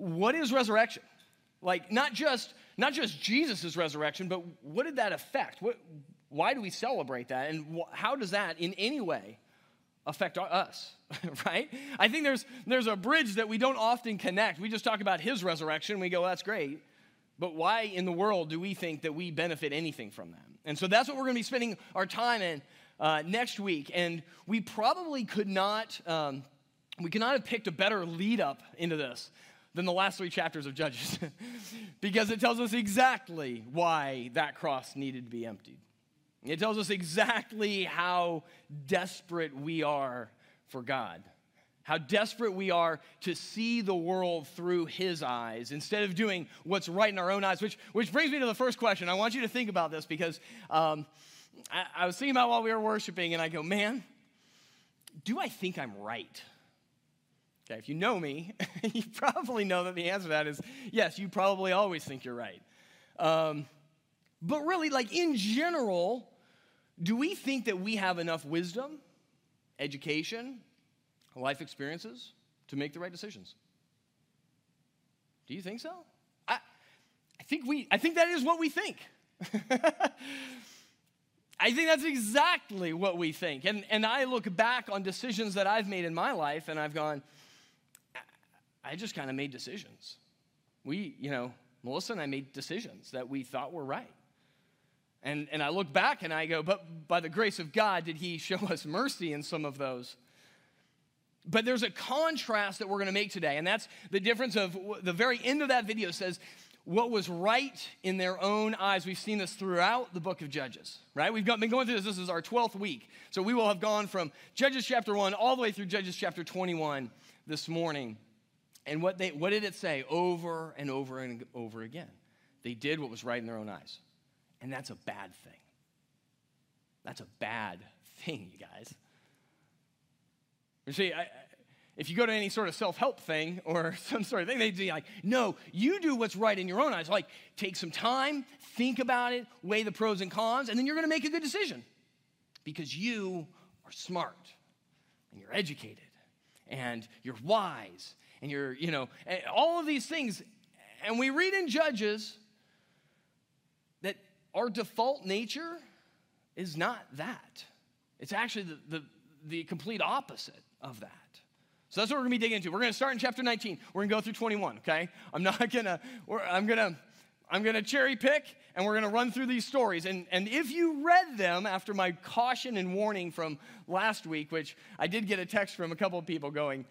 what is resurrection? Like, not just, not just Jesus' resurrection, but what did that affect? What, why do we celebrate that? And wh- how does that in any way affect our, us, right? I think there's, there's a bridge that we don't often connect. We just talk about his resurrection. We go, that's great. But why in the world do we think that we benefit anything from that? And so that's what we're going to be spending our time in uh, next week. And we probably could not, um, we could not have picked a better lead up into this than the last three chapters of Judges because it tells us exactly why that cross needed to be emptied. It tells us exactly how desperate we are for God, how desperate we are to see the world through His eyes instead of doing what's right in our own eyes. Which, which brings me to the first question. I want you to think about this because um, I, I was thinking about while we were worshiping, and I go, man, do I think I'm right? Okay, if you know me, you probably know that the answer to that is yes, you probably always think you're right. Um, but really, like in general, do we think that we have enough wisdom, education, life experiences to make the right decisions? Do you think so? I, I think we I think that is what we think. I think that's exactly what we think. And, and I look back on decisions that I've made in my life and I've gone, I just kind of made decisions. We, you know, Melissa and I made decisions that we thought were right. And, and I look back and I go, but by the grace of God, did He show us mercy in some of those? But there's a contrast that we're going to make today, and that's the difference of the very end of that video says, what was right in their own eyes. We've seen this throughout the book of Judges, right? We've been going through this. This is our 12th week. So we will have gone from Judges chapter 1 all the way through Judges chapter 21 this morning. And what, they, what did it say over and over and over again? They did what was right in their own eyes. And that's a bad thing. That's a bad thing, you guys. You see, I, if you go to any sort of self help thing or some sort of thing, they do like, no, you do what's right in your own eyes. Like, take some time, think about it, weigh the pros and cons, and then you're going to make a good decision because you are smart and you're educated and you're wise and you're, you know, all of these things. And we read in Judges that our default nature is not that. It's actually the, the, the complete opposite of that. So that's what we're gonna be digging into. We're gonna start in chapter 19. We're gonna go through 21, okay? I'm not gonna, I'm gonna, I'm gonna cherry pick and we're gonna run through these stories. And, and if you read them after my caution and warning from last week, which I did get a text from a couple of people going,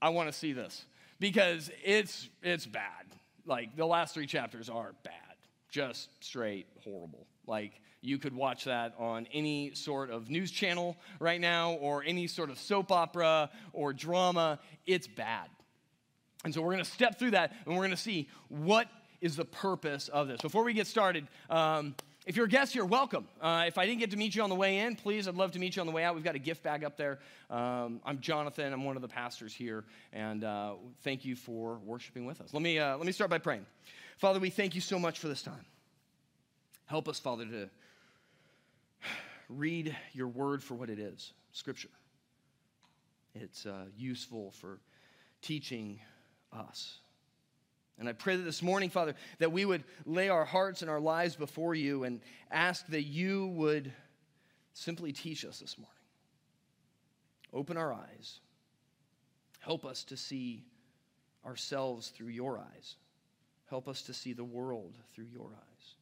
I wanna see this because it's, it's bad. Like the last three chapters are bad just straight horrible. Like, you could watch that on any sort of news channel right now or any sort of soap opera or drama. It's bad. And so we're going to step through that and we're going to see what is the purpose of this. Before we get started, um, if you're a guest here, welcome. Uh, if I didn't get to meet you on the way in, please, I'd love to meet you on the way out. We've got a gift bag up there. Um, I'm Jonathan. I'm one of the pastors here, and uh, thank you for worshiping with us. Let me uh, let me start by praying. Father, we thank you so much for this time. Help us, Father, to read your word for what it is Scripture. It's uh, useful for teaching us. And I pray that this morning, Father, that we would lay our hearts and our lives before you and ask that you would simply teach us this morning. Open our eyes. Help us to see ourselves through your eyes. Help us to see the world through your eyes.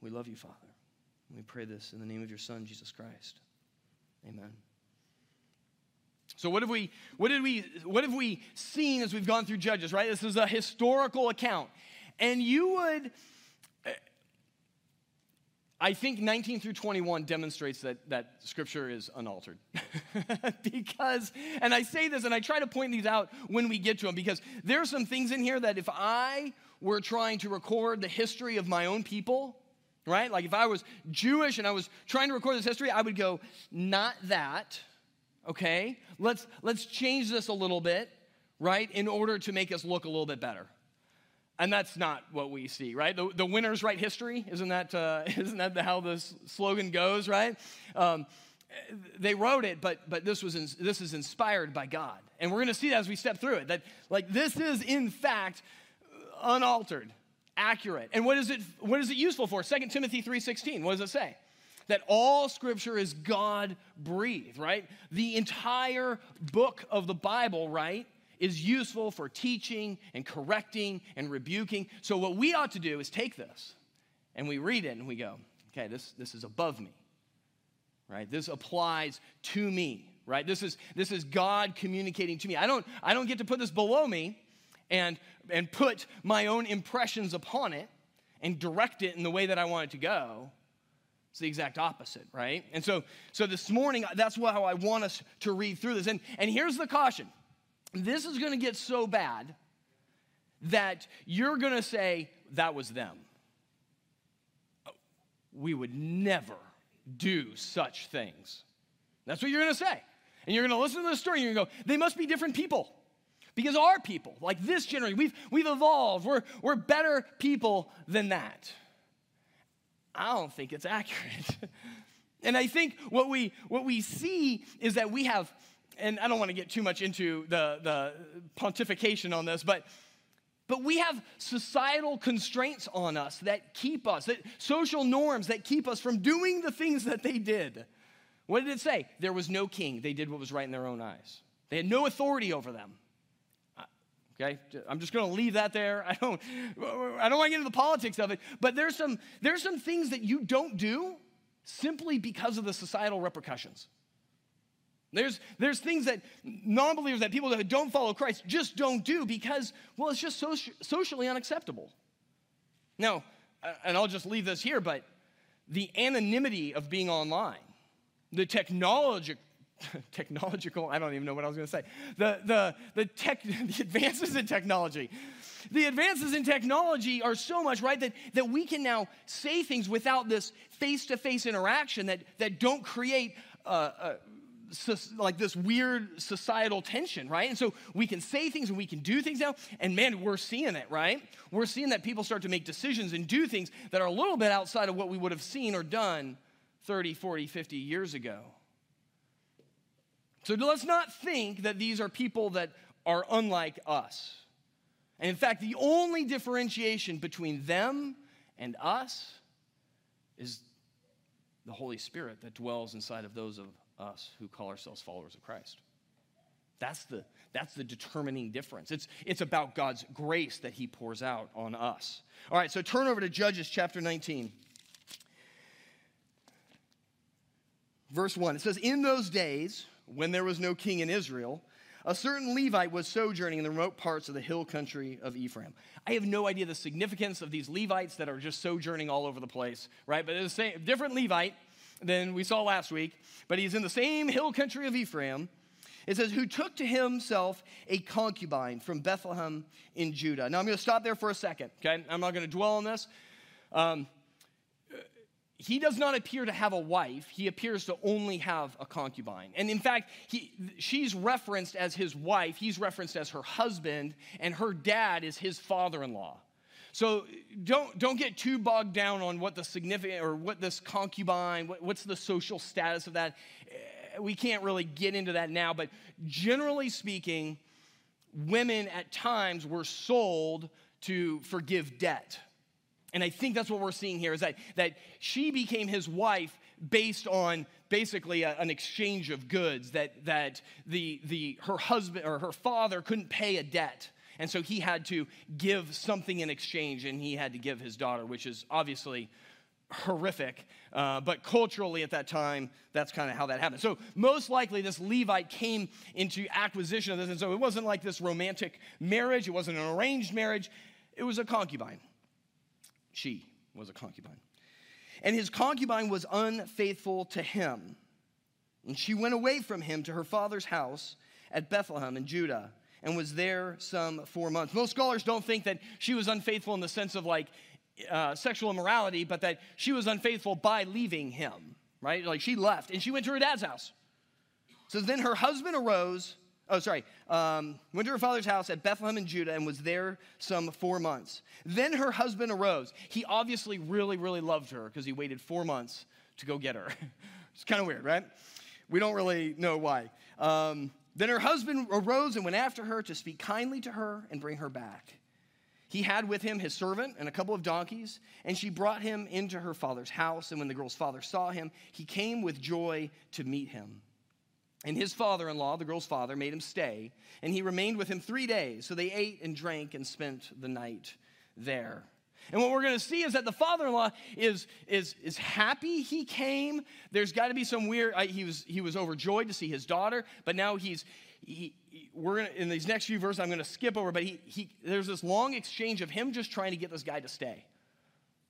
We love you, Father. We pray this in the name of your Son, Jesus Christ. Amen. So what have we what did we what have we seen as we've gone through Judges, right? This is a historical account. And you would I think 19 through 21 demonstrates that, that scripture is unaltered. because, and I say this and I try to point these out when we get to them, because there are some things in here that if I were trying to record the history of my own people, right? Like if I was Jewish and I was trying to record this history, I would go, not that, okay? Let's, let's change this a little bit, right? In order to make us look a little bit better. And that's not what we see, right? The, the winners write history. Isn't that, uh, isn't that how the slogan goes, right? Um, they wrote it, but, but this, was in, this is inspired by God. And we're going to see that as we step through it, that like this is in fact unaltered, accurate. And what is it, what is it useful for? 2 Timothy 3.16, what does it say? That all scripture is God breathed, right? The entire book of the Bible, right, is useful for teaching and correcting and rebuking. So what we ought to do is take this and we read it and we go, okay, this, this is above me right? This applies to me, right? This is, this is God communicating to me. I don't, I don't get to put this below me and, and put my own impressions upon it and direct it in the way that I want it to go. It's the exact opposite, right? And so, so this morning, that's how I want us to read through this. And, and here's the caution this is going to get so bad that you're going to say, that was them. We would never do such things. That's what you're going to say. And you're going to listen to the story and you're going to go, they must be different people. Because our people, like this generation, we've, we've evolved. We're, we're better people than that. I don't think it's accurate. and I think what we, what we see is that we have, and I don't want to get too much into the, the pontification on this, but but we have societal constraints on us that keep us, that social norms that keep us from doing the things that they did. What did it say? There was no king. They did what was right in their own eyes. They had no authority over them. Okay, I'm just going to leave that there. I don't, I don't want to get into the politics of it, but there's some, there's some things that you don't do simply because of the societal repercussions. There's, there's things that non believers, that people that don't follow Christ just don't do because, well, it's just soci- socially unacceptable. Now, and I'll just leave this here, but the anonymity of being online, the technology, technological, I don't even know what I was going to say, the, the, the, tech, the advances in technology. The advances in technology are so much, right, that, that we can now say things without this face to face interaction that, that don't create uh, like this weird societal tension, right? And so we can say things and we can do things now, and man, we're seeing it, right? We're seeing that people start to make decisions and do things that are a little bit outside of what we would have seen or done 30, 40, 50 years ago. So let's not think that these are people that are unlike us. And in fact, the only differentiation between them and us is the Holy Spirit that dwells inside of those of us who call ourselves followers of Christ. That's the, that's the determining difference. It's, it's about God's grace that He pours out on us. All right, so turn over to Judges chapter 19. Verse 1 it says, In those days, when there was no king in Israel, a certain Levite was sojourning in the remote parts of the hill country of Ephraim. I have no idea the significance of these Levites that are just sojourning all over the place, right? But it's a different Levite than we saw last week, but he's in the same hill country of Ephraim. It says, who took to himself a concubine from Bethlehem in Judah. Now I'm going to stop there for a second, okay? I'm not going to dwell on this. Um, he does not appear to have a wife. He appears to only have a concubine. And in fact, he, she's referenced as his wife, he's referenced as her husband, and her dad is his father in law. So don't, don't get too bogged down on what the significant or what this concubine, what, what's the social status of that. Eh, we can't really get into that now, but generally speaking, women at times were sold to forgive debt. And I think that's what we're seeing here is that, that she became his wife based on basically a, an exchange of goods, that, that the, the, her husband or her father couldn't pay a debt. And so he had to give something in exchange, and he had to give his daughter, which is obviously horrific. Uh, but culturally at that time, that's kind of how that happened. So, most likely, this Levite came into acquisition of this. And so, it wasn't like this romantic marriage, it wasn't an arranged marriage, it was a concubine. She was a concubine. And his concubine was unfaithful to him. And she went away from him to her father's house at Bethlehem in Judah and was there some four months. Most scholars don't think that she was unfaithful in the sense of like uh, sexual immorality, but that she was unfaithful by leaving him, right? Like she left and she went to her dad's house. So then her husband arose, oh, sorry, um, went to her father's house at Bethlehem in Judah and was there some four months. Then her husband arose. He obviously really, really loved her because he waited four months to go get her. it's kind of weird, right? we don't really know why. Um, then her husband arose and went after her to speak kindly to her and bring her back. He had with him his servant and a couple of donkeys, and she brought him into her father's house. And when the girl's father saw him, he came with joy to meet him. And his father in law, the girl's father, made him stay, and he remained with him three days. So they ate and drank and spent the night there. And what we're going to see is that the father-in-law is, is, is happy he came. There's got to be some weird, I, he, was, he was overjoyed to see his daughter, but now he's, he, we're gonna, in these next few verses, I'm going to skip over, but he, he, there's this long exchange of him just trying to get this guy to stay.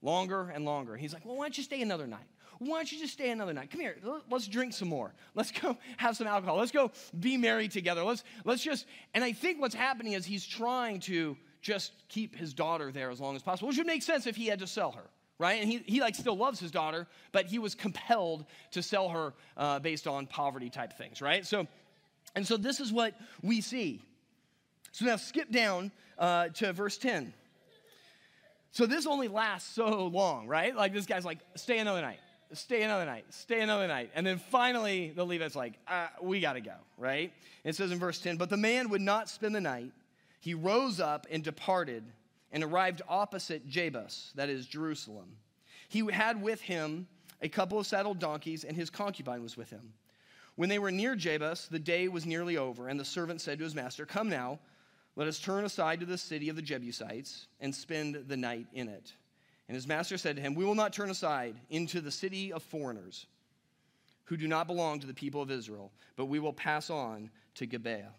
Longer and longer. He's like, well, why don't you stay another night? Why don't you just stay another night? Come here, let's drink some more. Let's go have some alcohol. Let's go be married together. Let's, let's just, and I think what's happening is he's trying to just keep his daughter there as long as possible, which would make sense if he had to sell her right? And he, he like still loves his daughter, but he was compelled to sell her uh, based on poverty type things, right? So, and so this is what we see. So now skip down uh, to verse 10. So this only lasts so long, right? Like this guy's like, stay another night stay another night, stay another night. And then finally, the Levite's like, uh, we got to go, right? It says in verse 10 But the man would not spend the night. He rose up and departed and arrived opposite Jebus, that is Jerusalem. He had with him a couple of saddled donkeys, and his concubine was with him. When they were near Jebus, the day was nearly over, and the servant said to his master, Come now, let us turn aside to the city of the Jebusites and spend the night in it. And his master said to him, We will not turn aside into the city of foreigners who do not belong to the people of Israel, but we will pass on to Gibeah.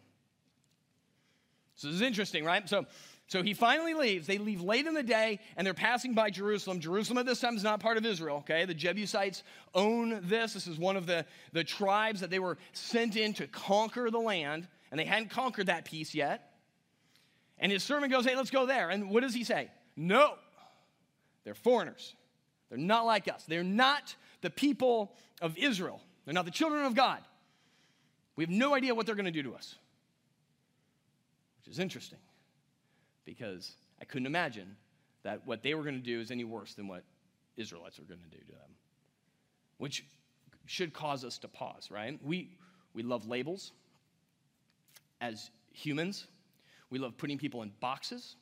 So this is interesting, right? So, so he finally leaves. They leave late in the day and they're passing by Jerusalem. Jerusalem at this time is not part of Israel, okay? The Jebusites own this. This is one of the, the tribes that they were sent in to conquer the land, and they hadn't conquered that piece yet. And his servant goes, Hey, let's go there. And what does he say? No, they're foreigners. They're not like us. They're not the people of Israel. They're not the children of God. We have no idea what they're going to do to us, which is interesting because I couldn't imagine that what they were going to do is any worse than what Israelites were going to do to them, which should cause us to pause, right? We, we love labels as humans, we love putting people in boxes.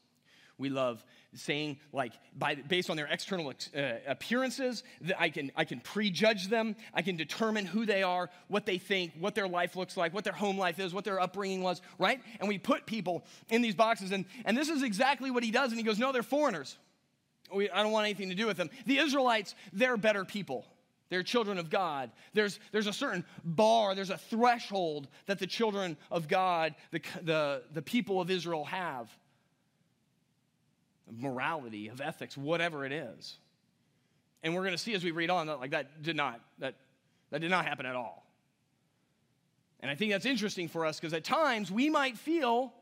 We love saying, like, by, based on their external uh, appearances, that I can, I can prejudge them. I can determine who they are, what they think, what their life looks like, what their home life is, what their upbringing was, right? And we put people in these boxes. And, and this is exactly what he does. And he goes, No, they're foreigners. We, I don't want anything to do with them. The Israelites, they're better people. They're children of God. There's, there's a certain bar, there's a threshold that the children of God, the, the, the people of Israel have morality, of ethics, whatever it is. And we're going to see as we read on that like that did not that that did not happen at all. And I think that's interesting for us because at times we might feel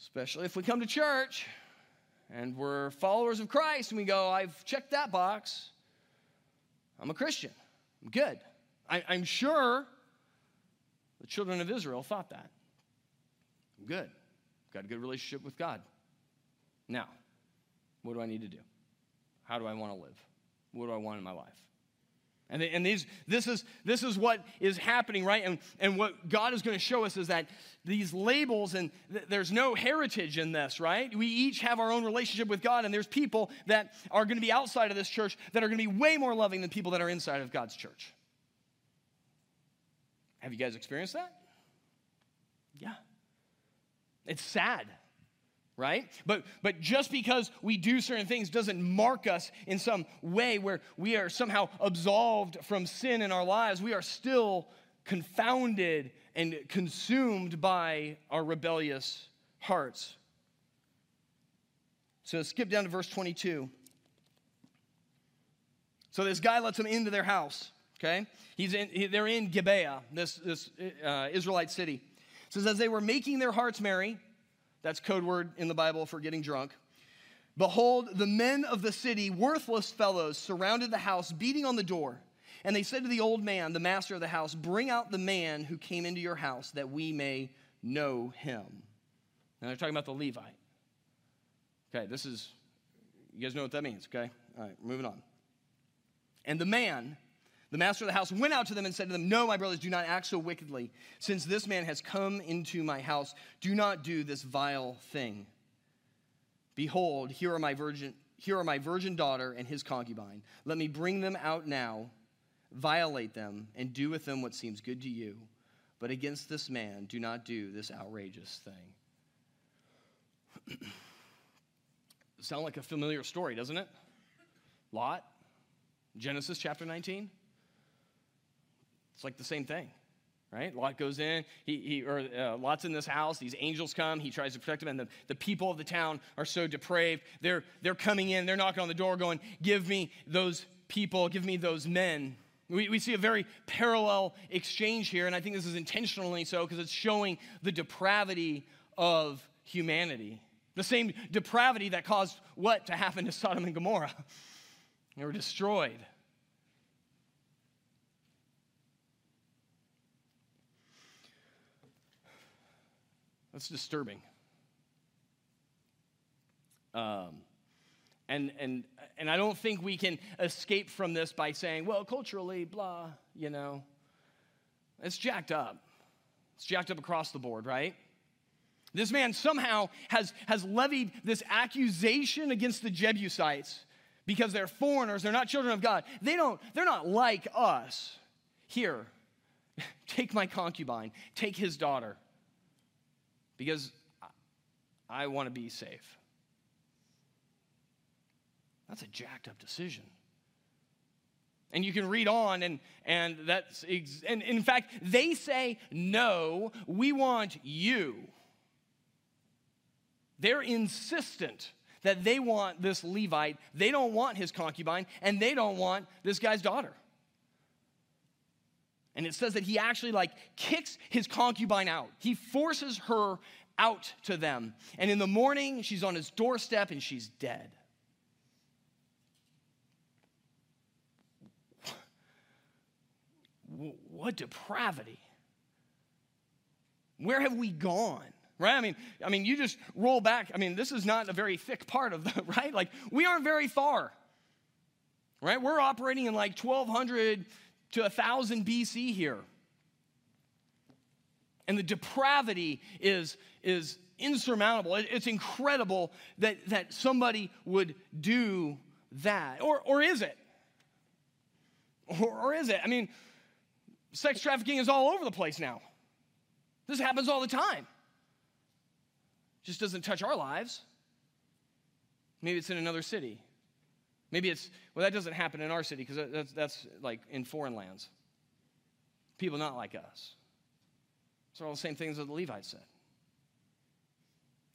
especially if we come to church and we're followers of Christ and we go, I've checked that box. I'm a Christian. I'm good. I, am sure the children of Israel thought that. I'm good. Got a good relationship with God. Now, what do I need to do? How do I want to live? What do I want in my life? And, and these, this, is, this is what is happening, right? And, and what God is going to show us is that these labels, and th- there's no heritage in this, right? We each have our own relationship with God, and there's people that are going to be outside of this church that are going to be way more loving than people that are inside of God's church. Have you guys experienced that? Yeah. It's sad right? But, but just because we do certain things doesn't mark us in some way where we are somehow absolved from sin in our lives. We are still confounded and consumed by our rebellious hearts. So skip down to verse 22. So this guy lets them into their house, okay? He's in, he, they're in Gibeah, this, this uh, Israelite city. It says, as they were making their hearts merry, that's code word in the Bible for getting drunk. Behold, the men of the city, worthless fellows, surrounded the house, beating on the door. And they said to the old man, the master of the house, Bring out the man who came into your house that we may know him. Now they're talking about the Levite. Okay, this is, you guys know what that means, okay? All right, moving on. And the man The master of the house went out to them and said to them, No, my brothers, do not act so wickedly. Since this man has come into my house, do not do this vile thing. Behold, here are my virgin, here are my virgin daughter and his concubine. Let me bring them out now, violate them, and do with them what seems good to you. But against this man, do not do this outrageous thing. Sound like a familiar story, doesn't it? Lot, Genesis chapter 19. It's like the same thing, right? Lot goes in, he, he or uh, Lot's in this house. These angels come. He tries to protect them, and the, the people of the town are so depraved. They're they're coming in. They're knocking on the door, going, "Give me those people. Give me those men." We, we see a very parallel exchange here, and I think this is intentionally so because it's showing the depravity of humanity. The same depravity that caused what to happen to Sodom and Gomorrah. They were destroyed. That's disturbing. Um, and, and, and I don't think we can escape from this by saying, well, culturally, blah, you know. It's jacked up. It's jacked up across the board, right? This man somehow has, has levied this accusation against the Jebusites because they're foreigners, they're not children of God. They don't, they're not like us. Here, take my concubine, take his daughter because I want to be safe. That's a jacked up decision. And you can read on, and, and that's, ex- and in fact, they say, No, we want you. They're insistent that they want this Levite. They don't want his concubine, and they don't want this guy's daughter. And it says that he actually like kicks his concubine out. He forces her out to them. And in the morning, she's on his doorstep and she's dead. What depravity. Where have we gone? Right? I mean, I mean, you just roll back. I mean, this is not a very thick part of the, right? Like, we aren't very far. Right? We're operating in like 1200 to 1000 BC here. And the depravity is, is insurmountable. It's incredible that, that somebody would do that. Or, or is it? Or, or is it? I mean, sex trafficking is all over the place now. This happens all the time. Just doesn't touch our lives. Maybe it's in another city. Maybe it's, well, that doesn't happen in our city because that's, that's like in foreign lands. People not like us. So all the same things that the Levites said.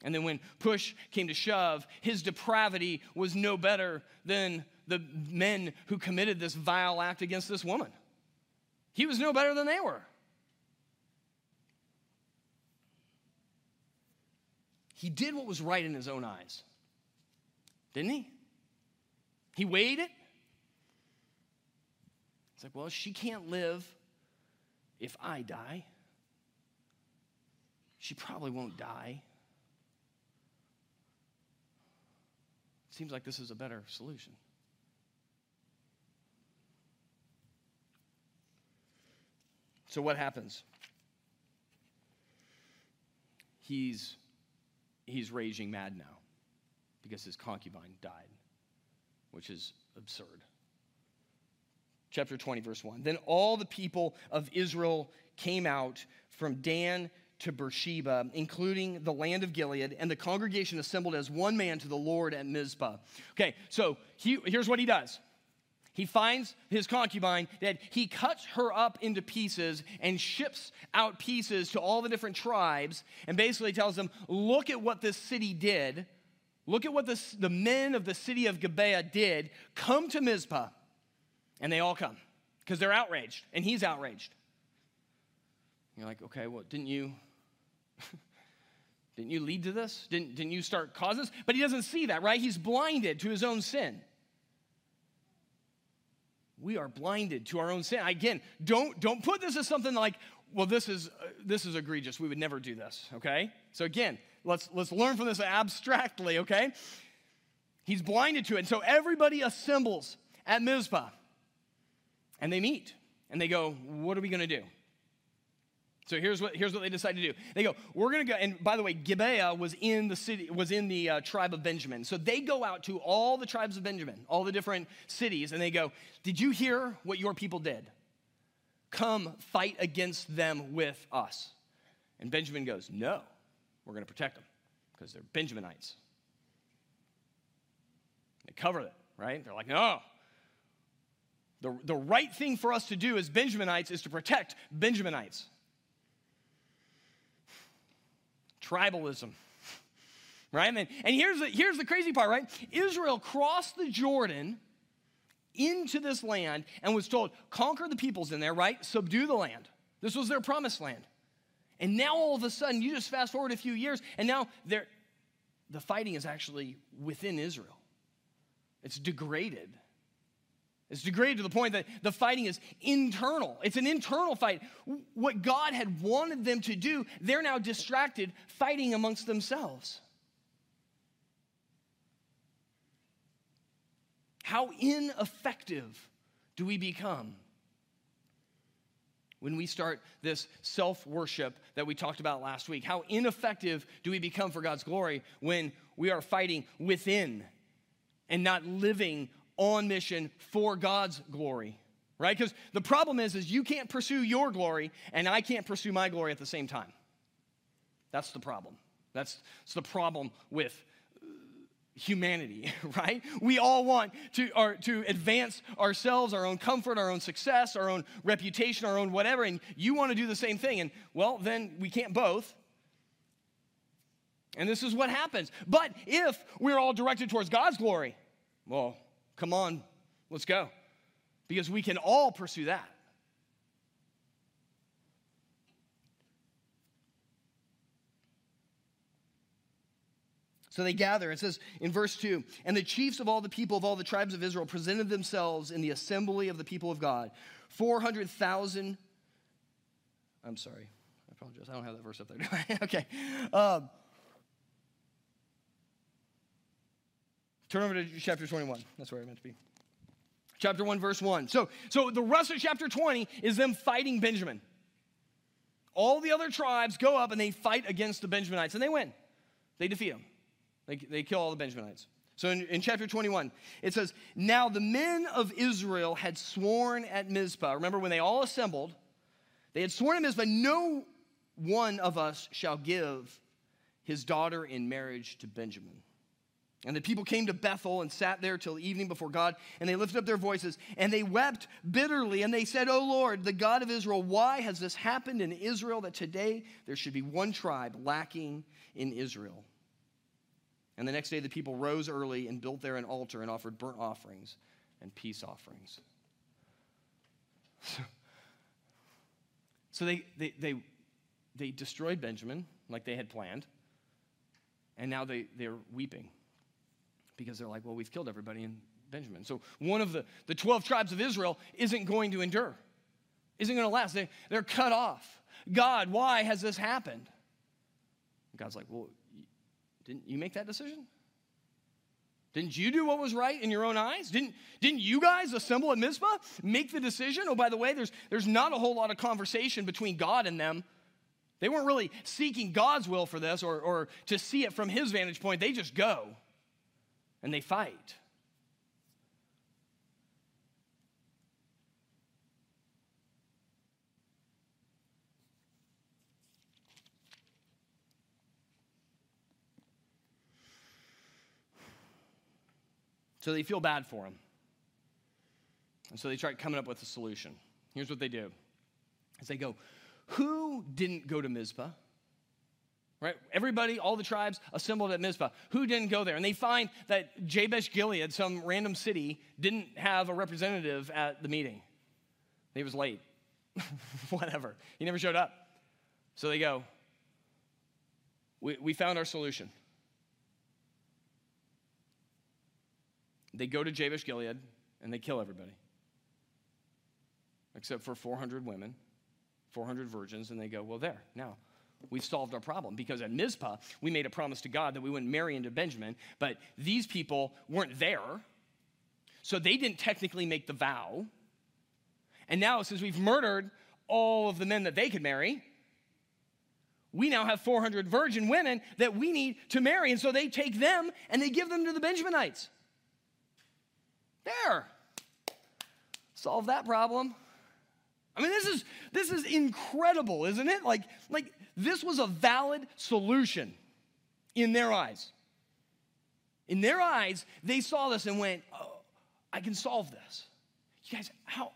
And then when push came to shove, his depravity was no better than the men who committed this vile act against this woman. He was no better than they were. He did what was right in his own eyes, didn't he? He weighed it. It's like, well, she can't live if I die. She probably won't die. It Seems like this is a better solution. So, what happens? He's, he's raging mad now because his concubine died, which is absurd. Chapter 20, verse 1. Then all the people of Israel came out from Dan to Beersheba, including the land of Gilead, and the congregation assembled as one man to the Lord at Mizpah. Okay, so he, here's what he does. He finds his concubine that he cuts her up into pieces and ships out pieces to all the different tribes and basically tells them, Look at what this city did. Look at what this, the men of the city of Gibeah did. Come to Mizpah. And they all come because they're outraged, and he's outraged. You're like, okay, well, didn't you didn't you lead to this? Didn't, didn't you start causes? But he doesn't see that, right? He's blinded to his own sin. We are blinded to our own sin. Again, don't, don't put this as something like, well, this is, uh, this is egregious. We would never do this, okay? So again, let's, let's learn from this abstractly, okay? He's blinded to it. And so everybody assembles at Mizpah. and they meet and they go, What are we going to do? So here's what, here's what they decide to do. They go, we're going to go, and by the way, Gibeah was in the city, was in the uh, tribe of Benjamin. So they go out to all the tribes of Benjamin, all the different cities, and they go, did you hear what your people did? Come fight against them with us. And Benjamin goes, no, we're going to protect them because they're Benjaminites. They cover it, right? They're like, no. The, the right thing for us to do as Benjaminites is to protect Benjaminites. Tribalism. Right? And, and here's, the, here's the crazy part, right? Israel crossed the Jordan into this land and was told, conquer the peoples in there, right? Subdue the land. This was their promised land. And now all of a sudden, you just fast forward a few years, and now the fighting is actually within Israel. It's degraded. It's degraded to the point that the fighting is internal. It's an internal fight. What God had wanted them to do, they're now distracted, fighting amongst themselves. How ineffective do we become when we start this self worship that we talked about last week? How ineffective do we become for God's glory when we are fighting within and not living on mission for God's glory? Right? Because the problem is, is you can't pursue your glory and I can't pursue my glory at the same time. That's the problem. That's, that's the problem with humanity, right? We all want to, or, to advance ourselves, our own comfort, our own success, our own reputation, our own whatever, and you want to do the same thing. And well, then we can't both. And this is what happens. But if we're all directed towards God's glory, well, come on, let's go. Because we can all pursue that. So they gather. It says in verse 2 And the chiefs of all the people of all the tribes of Israel presented themselves in the assembly of the people of God. 400,000. I'm sorry. I apologize. I don't have that verse up there. okay. Um, turn over to chapter 21. That's where I meant to be. Chapter 1, verse 1. So, so the rest of chapter 20 is them fighting Benjamin. All the other tribes go up and they fight against the Benjaminites, and they win. They defeat them. They, they kill all the Benjaminites. So in, in, chapter 21, it says, Now the men of Israel had sworn at Mizpah. Remember when they all assembled, they had sworn at Mizpah, no one of us shall give his daughter in marriage to Benjamin. And the people came to Bethel and sat there till evening before God, and they lifted up their voices, and they wept bitterly, and they said, O Lord, the God of Israel, why has this happened in Israel that today there should be one tribe lacking in Israel? And the next day the people rose early and built there an altar and offered burnt offerings and peace offerings. So, so they, they, they, they destroyed Benjamin like they had planned, and now they, they're weeping because they're like, well, we've killed everybody in Benjamin. So one of the, the 12 tribes of Israel isn't going to endure, isn't going to last. They, they're cut off. God, why has this happened? God's like, well, didn't you make that decision? Didn't you do what was right in your own eyes? Didn't, didn't you guys assemble at Mizpah, make the decision? Oh, by the way, there's, there's not a whole lot of conversation between God and them. They weren't really seeking God's will for this or, or to see it from his vantage point. They just go and they fight. So they feel bad for him. And so they start coming up with a solution. Here's what they do. As they go, who didn't go to Mizpah? Right? Everybody, all the tribes assembled at Mizpah. Who didn't go there? And they find that Jabesh Gilead, some random city, didn't have a representative at the meeting. He was late. Whatever. He never showed up. So they go, we, we found our solution. They go to Jabesh Gilead and they kill everybody, except for 400 women, 400 virgins, and they go, Well, there, now we've solved our problem. Because at Mizpah, we made a promise to God that we wouldn't marry into Benjamin, but these people weren't there, so they didn't technically make the vow. And now, since we've murdered all of the men that they could marry, we now have 400 virgin women that we need to marry. And so they take them and they give them to the Benjaminites. There. Solve that problem. I mean, this is this is incredible, isn't it? Like, like this was a valid solution in their eyes. In their eyes, they saw this and went, oh, I can solve this. You guys, how,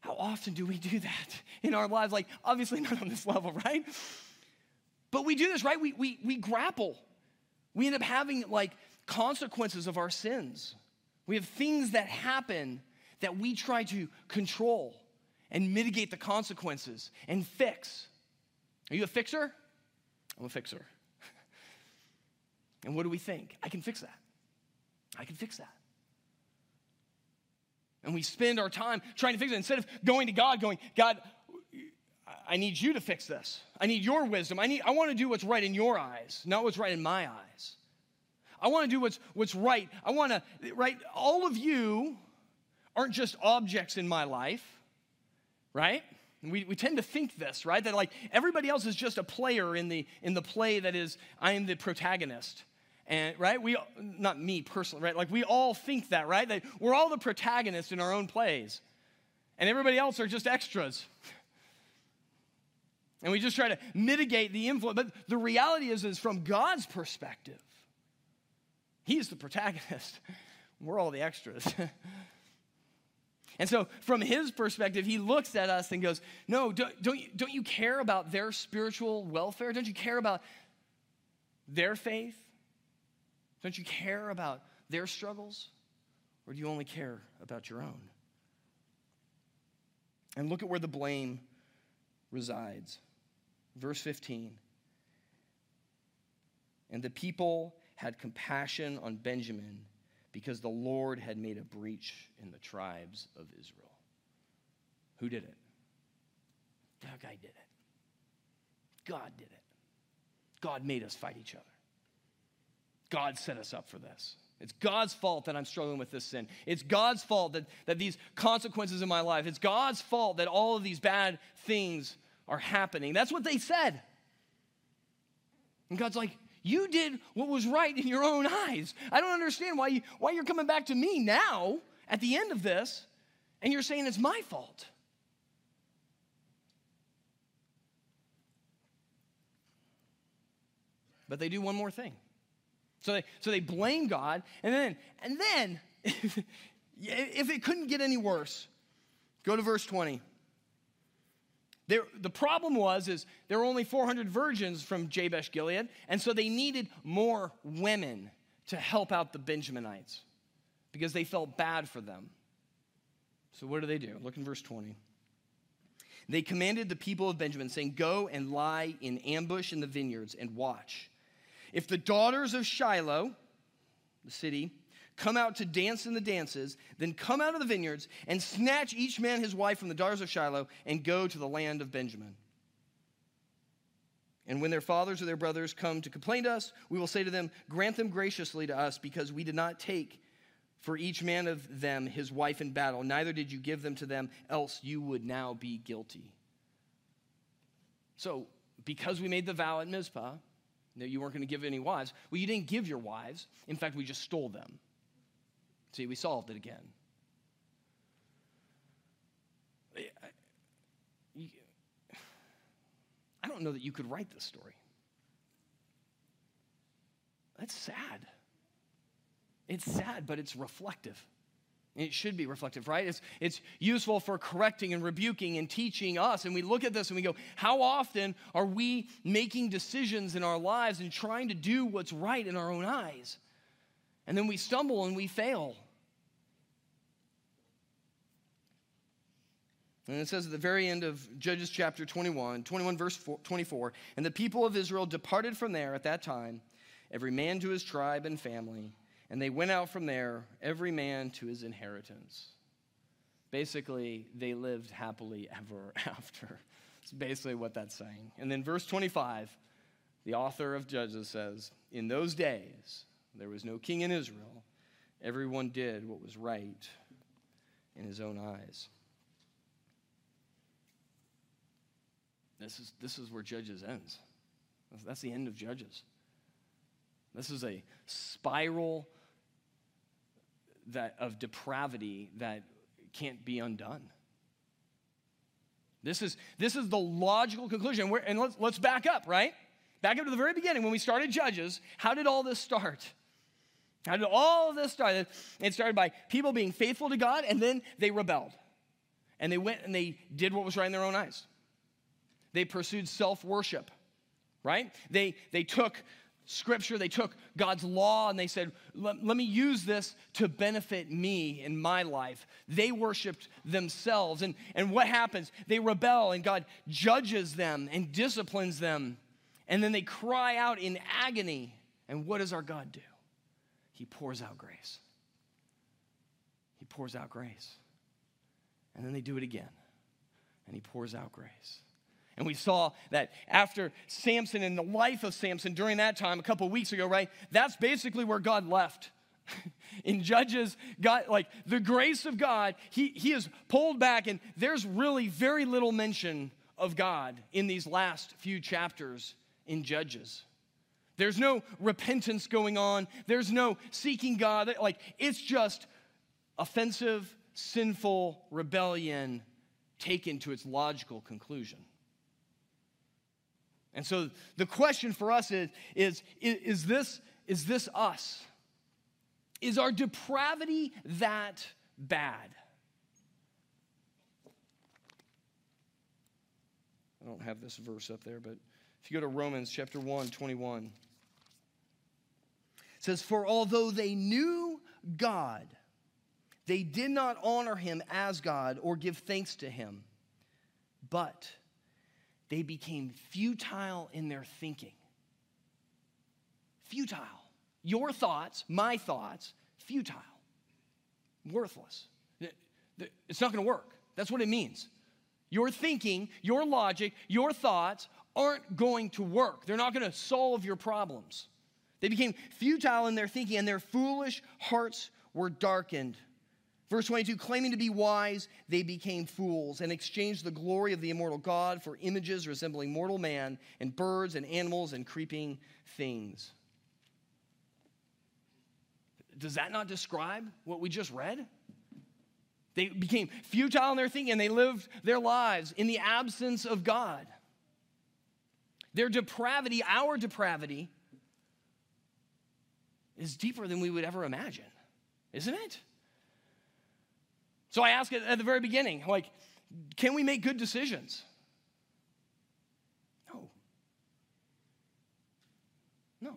how often do we do that in our lives? Like, obviously not on this level, right? But we do this, right? We, we, we grapple. We end up having like consequences of our sins. We have things that happen that we try to control and mitigate the consequences and fix. Are you a fixer? I'm a fixer. and what do we think? I can fix that. I can fix that. And we spend our time trying to fix it instead of going to God, going, God, I need you to fix this. I need your wisdom. I, need, I want to do what's right in your eyes, not what's right in my eyes. I want to do what's, what's right. I want to, right? All of you aren't just objects in my life, right? We, we tend to think this, right? That like everybody else is just a player in the, in the play that is, I am the protagonist. And right, we not me personally, right? Like we all think that, right? That we're all the protagonists in our own plays. And everybody else are just extras. And we just try to mitigate the influence. But the reality is, is from God's perspective, He's the protagonist. We're all the extras. and so, from His perspective, He looks at us and goes, No, don't, don't, you, don't you care about their spiritual welfare? Don't you care about their faith? Don't you care about their struggles? Or do you only care about your own? And look at where the blame resides. Verse 15. And the people had compassion on Benjamin because the Lord had made a breach in the tribes of Israel. Who did it? That guy did it. God did it. God made us fight each other. God set us up for this. It's God's fault that I'm struggling with this sin. It's God's fault that, that these consequences in my life, it's God's fault that all of these bad things are happening. That's what they said. And God's like, you did what was right in your own eyes. I don't understand why, you, why you're coming back to me now at the end of this and you're saying it's my fault. But they do one more thing. So they, so they blame God, and then, and then, if it couldn't get any worse, go to verse 20. There, the problem was is there were only 400 virgins from Jabesh Gilead, and so they needed more women to help out the Benjaminites because they felt bad for them. So what do they do? Look in verse 20. They commanded the people of Benjamin, saying, Go and lie in ambush in the vineyards and watch. If the daughters of Shiloh, the city, come out to dance in the dances, then come out of the vineyards and snatch each man his wife from the daughters of Shiloh and go to the land of Benjamin. And when their fathers or their brothers come to complain to us, we will say to them, Grant them graciously to us, because we did not take for each man of them his wife in battle, neither did you give them to them, else you would now be guilty. So, because we made the vow at Mizpah, that you weren't going to give any wives. Well, you didn't give your wives. In fact, we just stole them. See, we solved it again. I don't know that you could write this story. That's sad. It's sad, but it's reflective. It should be reflective, right? It's, it's useful for correcting and rebuking and teaching us. And we look at this and we go, how often are we making decisions in our lives and trying to do what's right in our own eyes? And then we stumble and we fail. And it says at the very end of Judges chapter 21, 21 verse 24, and the people of Israel departed from there at that time, every man to his tribe and family and they went out from there, every man to his inheritance. Basically, they lived happily ever after. It's basically what that's saying. And then verse 25, the author of Judges says, In those days, there was no king in Israel. Everyone did what was right in his own eyes. This is, this is where Judges ends. That's the end of Judges. This is a spiral that, of depravity that can't be undone. This is, this is the logical conclusion. We're, and let's, let's back up, right? Back up to the very beginning when we started Judges. How did all this start? How did all of this start? It started by people being faithful to God, and then they rebelled. And they went and they did what was right in their own eyes. They pursued self worship, right? They, they took scripture, they took God's law, and they said, let, me use this to benefit me in my life. They worshiped themselves. And, and what happens? They rebel, and God judges them and disciplines them. And then they cry out in agony. And what does our God do? He pours out grace. He pours out grace. And then they do it again. And he pours out grace. And we saw that after Samson and the life of Samson during that time, a couple weeks ago, right? That's basically where God left. in Judges, God, like the grace of God, he, he is pulled back, and there's really very little mention of God in these last few chapters in Judges. There's no repentance going on. There's no seeking God. Like, it's just offensive, sinful rebellion taken to its logical conclusion. And so the question for us is, is, is, this, is this us? Is our depravity that bad? I don't have this verse up there, but if you go to Romans chapter 1, 21, it says, For although they knew God, they did not honor him as God or give thanks to him, but they became futile in their thinking. Futile. Your thoughts, my thoughts, futile, worthless. It's not going to work. That's what it means. Your thinking, your logic, your thoughts aren't going to work. They're not going to solve your problems. They became futile in their thinking, and their foolish hearts were darkened. Verse 22 claiming to be wise, they became fools and exchanged the glory of the immortal God for images resembling mortal man and birds and animals and creeping things. Does that not describe what we just read? They became futile in their thinking and they lived their lives in the absence of God. Their depravity, our depravity, is deeper than we would ever imagine, isn't it? So I ask it at the very beginning, like, can we make good decisions? No. No.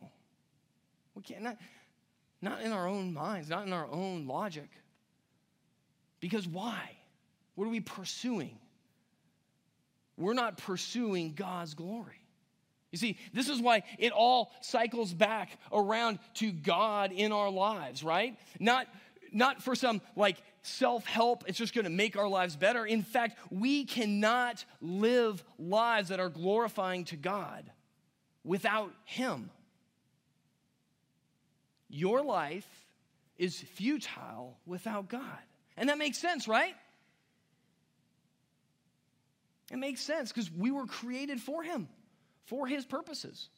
We can't. Not, not in our own minds, not in our own logic. Because why? What are we pursuing? We're not pursuing God's glory. You see, this is why it all cycles back around to God in our lives, right? Not, not for some like self help, it's just gonna make our lives better. In fact, we cannot live lives that are glorifying to God without Him. Your life is futile without God. And that makes sense, right? It makes sense because we were created for Him for his purposes.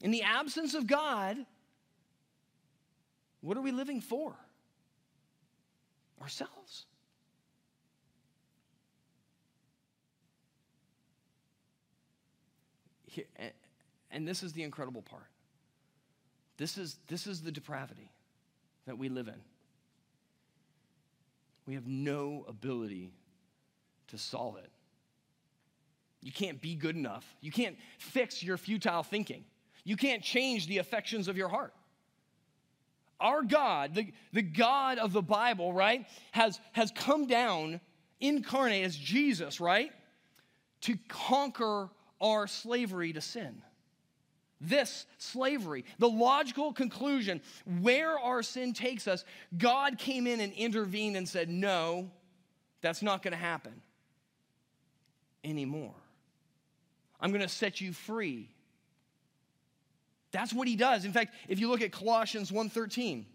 In the absence of God, what are we living for? Ourselves. And this is the incredible part. This is, this is the depravity that we live in. We have no ability to solve it. You can't be good enough. You can't fix your futile thinking. You can't change the affections of your heart. Our God, the, the God of the Bible, right, has, has come down incarnate as Jesus, right, to conquer our slavery to sin. This slavery, the logical conclusion, where our sin takes us, God came in and intervened and said, No, that's not going to happen anymore. I'm going to set you free. That's what he does. In fact, if you look at Colossians 1:13,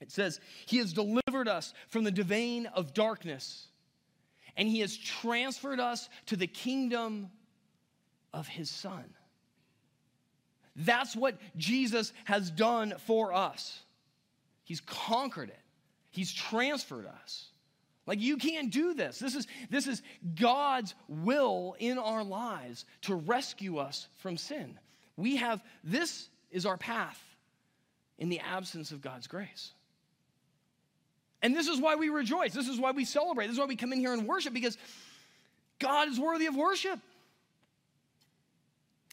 it says, "He has delivered us from the domain of darkness and he has transferred us to the kingdom of his son. That's what Jesus has done for us. He's conquered it. He's transferred us. Like you can't do this. This is this is God's will in our lives to rescue us from sin. We have this is our path in the absence of God's grace. And this is why we rejoice. This is why we celebrate. This is why we come in here and worship because God is worthy of worship.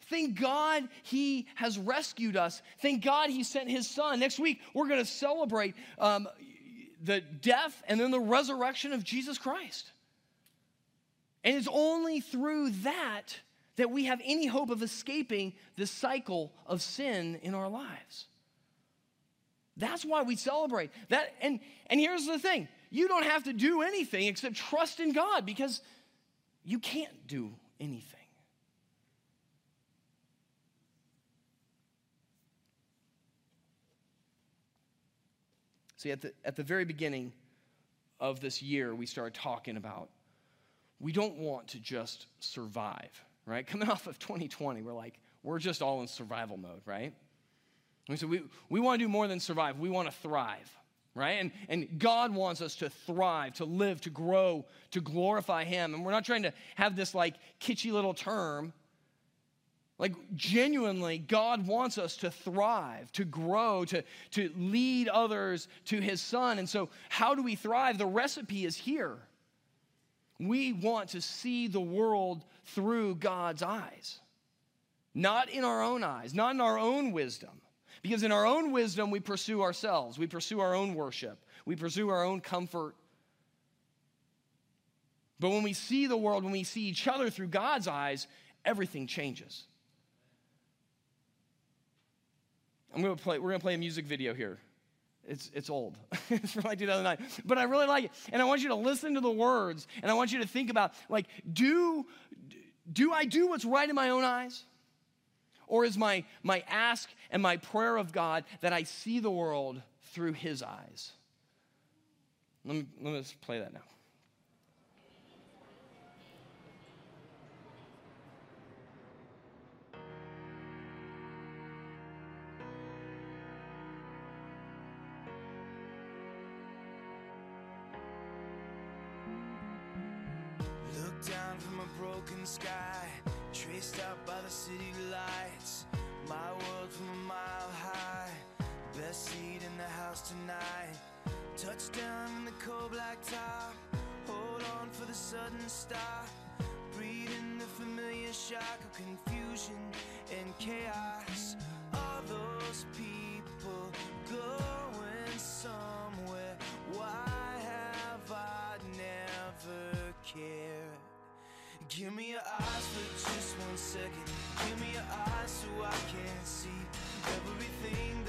Thank God He has rescued us. Thank God He sent His Son. Next week, we're going to celebrate um, the death and then the resurrection of Jesus Christ. And it's only through that that we have any hope of escaping the cycle of sin in our lives. That's why we celebrate. That and and here's the thing. You don't have to do anything except trust in God because you can't do anything. See, at the, at the very beginning of this year, we started talking about we don't want to just survive, right? Coming off of 2020, we're like, we're just all in survival mode, right? We said we, we want to do more than survive, we want to thrive, right? And, and God wants us to thrive, to live, to grow, to glorify Him. And we're not trying to have this like kitschy little term like, genuinely, God wants us to thrive, to grow, to, to lead others to His Son. And so, how do we thrive? The recipe is here. We want to see the world through God's eyes, not in our own eyes, not in our own wisdom. Because in our own wisdom, we pursue ourselves, we pursue our own worship, we pursue our own comfort. But when we see the world, when we see each other through God's eyes, everything changes. I'm gonna play, we're gonna play a music video here. It's, it's old. it's from like 2009. But I really like it. And I want you to listen to the words and I want you to think about like, do, do I do what's right in my own eyes? Or is my, my ask and my prayer of God that I see the world through his eyes? Let me, let me play that now. House tonight. Touchdown in the cold black top, hold on for the sudden stop. Breathing the familiar shock of confusion and chaos. All those people going somewhere. Why have I never cared? Give me your eyes for just one second. Give me your eyes so I can see everything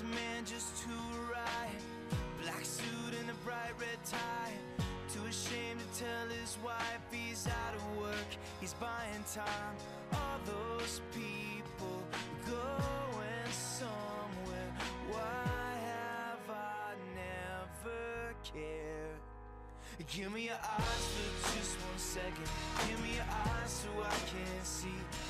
A man just to right, black suit and a bright red tie. Too ashamed to tell his wife he's out of work, he's buying time. All those people going somewhere. Why have I never cared? Give me your eyes for just one second. Give me your eyes so I can see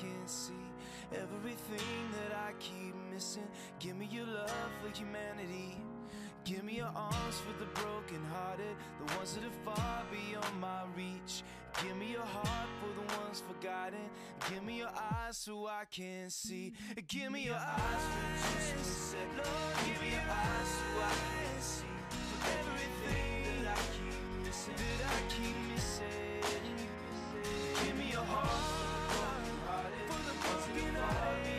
can't see everything that I keep missing. Give me your love for humanity. Give me your arms for the brokenhearted, the ones that are far beyond my reach. Give me your heart for the ones forgotten. Give me your eyes so I can see. Give me your eyes for just a second. Lord, give me your eyes so I can see everything that I keep missing. That I keep missing. Give me your heart broken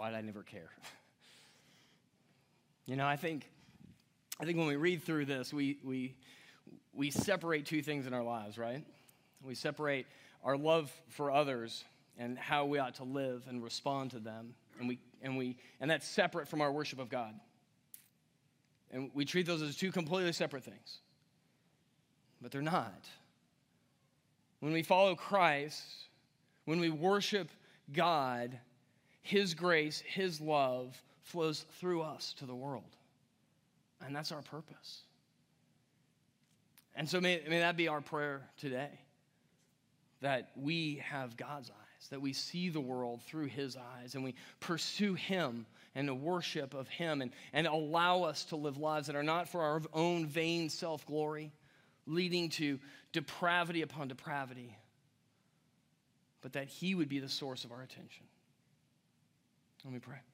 Why did I never care? you know, I think, I think when we read through this, we, we, we separate two things in our lives, right? We separate our love for others and how we ought to live and respond to them, and, we, and, we, and that's separate from our worship of God. And we treat those as two completely separate things. But they're not. When we follow Christ, when we worship God, His grace, His love flows through us to the world. And that's our purpose. And so may, may that be our prayer today that we have God's eyes, that we see the world through His eyes, and we pursue Him and the worship of Him, and, and allow us to live lives that are not for our own vain self glory, leading to depravity upon depravity, but that He would be the source of our attention. Let me pray.